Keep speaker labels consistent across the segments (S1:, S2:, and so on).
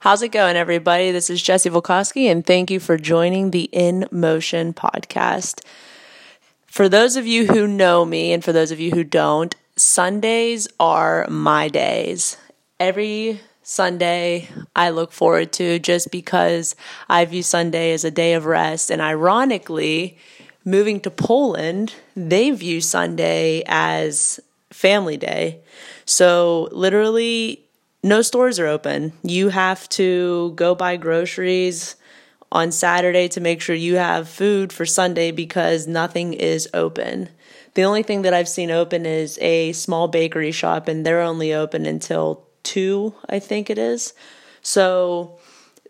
S1: How's it going, everybody? This is Jesse Volkowski, and thank you for joining the In Motion podcast. For those of you who know me, and for those of you who don't, Sundays are my days. Every Sunday I look forward to just because I view Sunday as a day of rest. And ironically, moving to Poland, they view Sunday as family day. So literally, no stores are open. You have to go buy groceries on Saturday to make sure you have food for Sunday because nothing is open. The only thing that I've seen open is a small bakery shop, and they're only open until 2, I think it is. So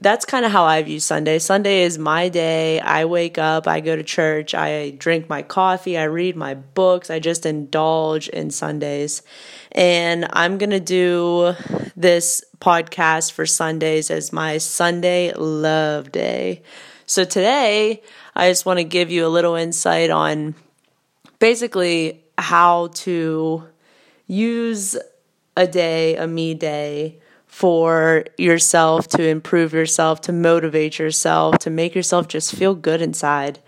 S1: that's kind of how I view Sunday. Sunday is my day. I wake up, I go to church, I drink my coffee, I read my books, I just indulge in Sundays. And I'm going to do this podcast for Sundays as my Sunday love day. So today, I just want to give you a little insight on basically how to use a day, a me day, for yourself, to improve yourself, to motivate yourself, to make yourself just feel good inside.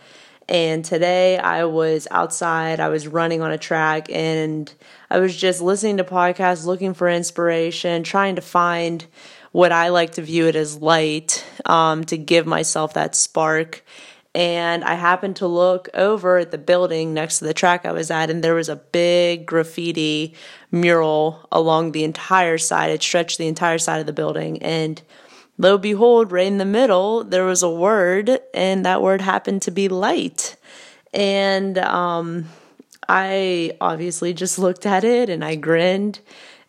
S1: And today I was outside, I was running on a track, and I was just listening to podcasts, looking for inspiration, trying to find what I like to view it as light um, to give myself that spark and I happened to look over at the building next to the track I was at, and there was a big graffiti mural along the entire side. It stretched the entire side of the building. And lo behold, right in the middle, there was a word, and that word happened to be light. And um, I obviously just looked at it and I grinned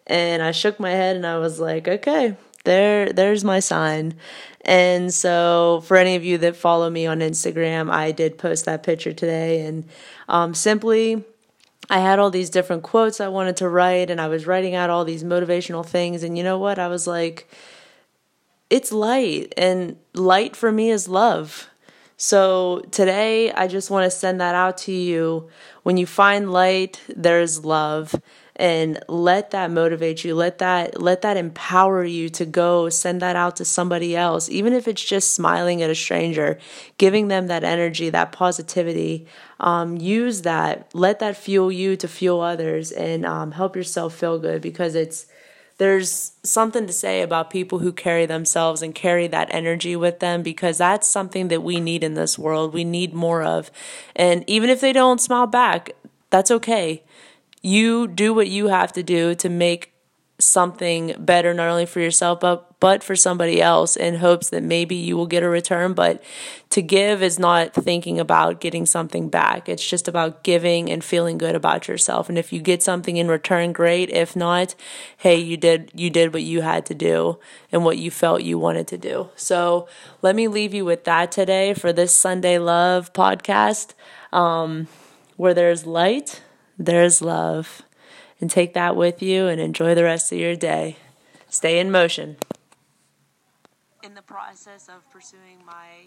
S1: and I shook my head and I was like, okay, there, there's my sign. And so, for any of you that follow me on Instagram, I did post that picture today. And um, simply, I had all these different quotes I wanted to write, and I was writing out all these motivational things. And you know what? I was like, it's light, and light for me is love. So today, I just want to send that out to you. When you find light, there's love. And let that motivate you. Let that let that empower you to go send that out to somebody else. Even if it's just smiling at a stranger giving them that energy that positivity um, use that. Let that fuel you to fuel others and um, help yourself feel good because it's there's something to say about people who carry themselves and carry that energy with them because that's something that we need in this world. We need more of. And even if they don't smile back, that's okay you do what you have to do to make something better not only for yourself but but for somebody else in hopes that maybe you will get a return. But to give is not thinking about getting something back. It's just about giving and feeling good about yourself. And if you get something in return great. If not hey you did you did what you had to do and what you felt you wanted to do. So let me leave you with that today for this Sunday love podcast. Um, where there's light there's love. And take that with you and enjoy the rest of your day. Stay in motion. In the process of pursuing my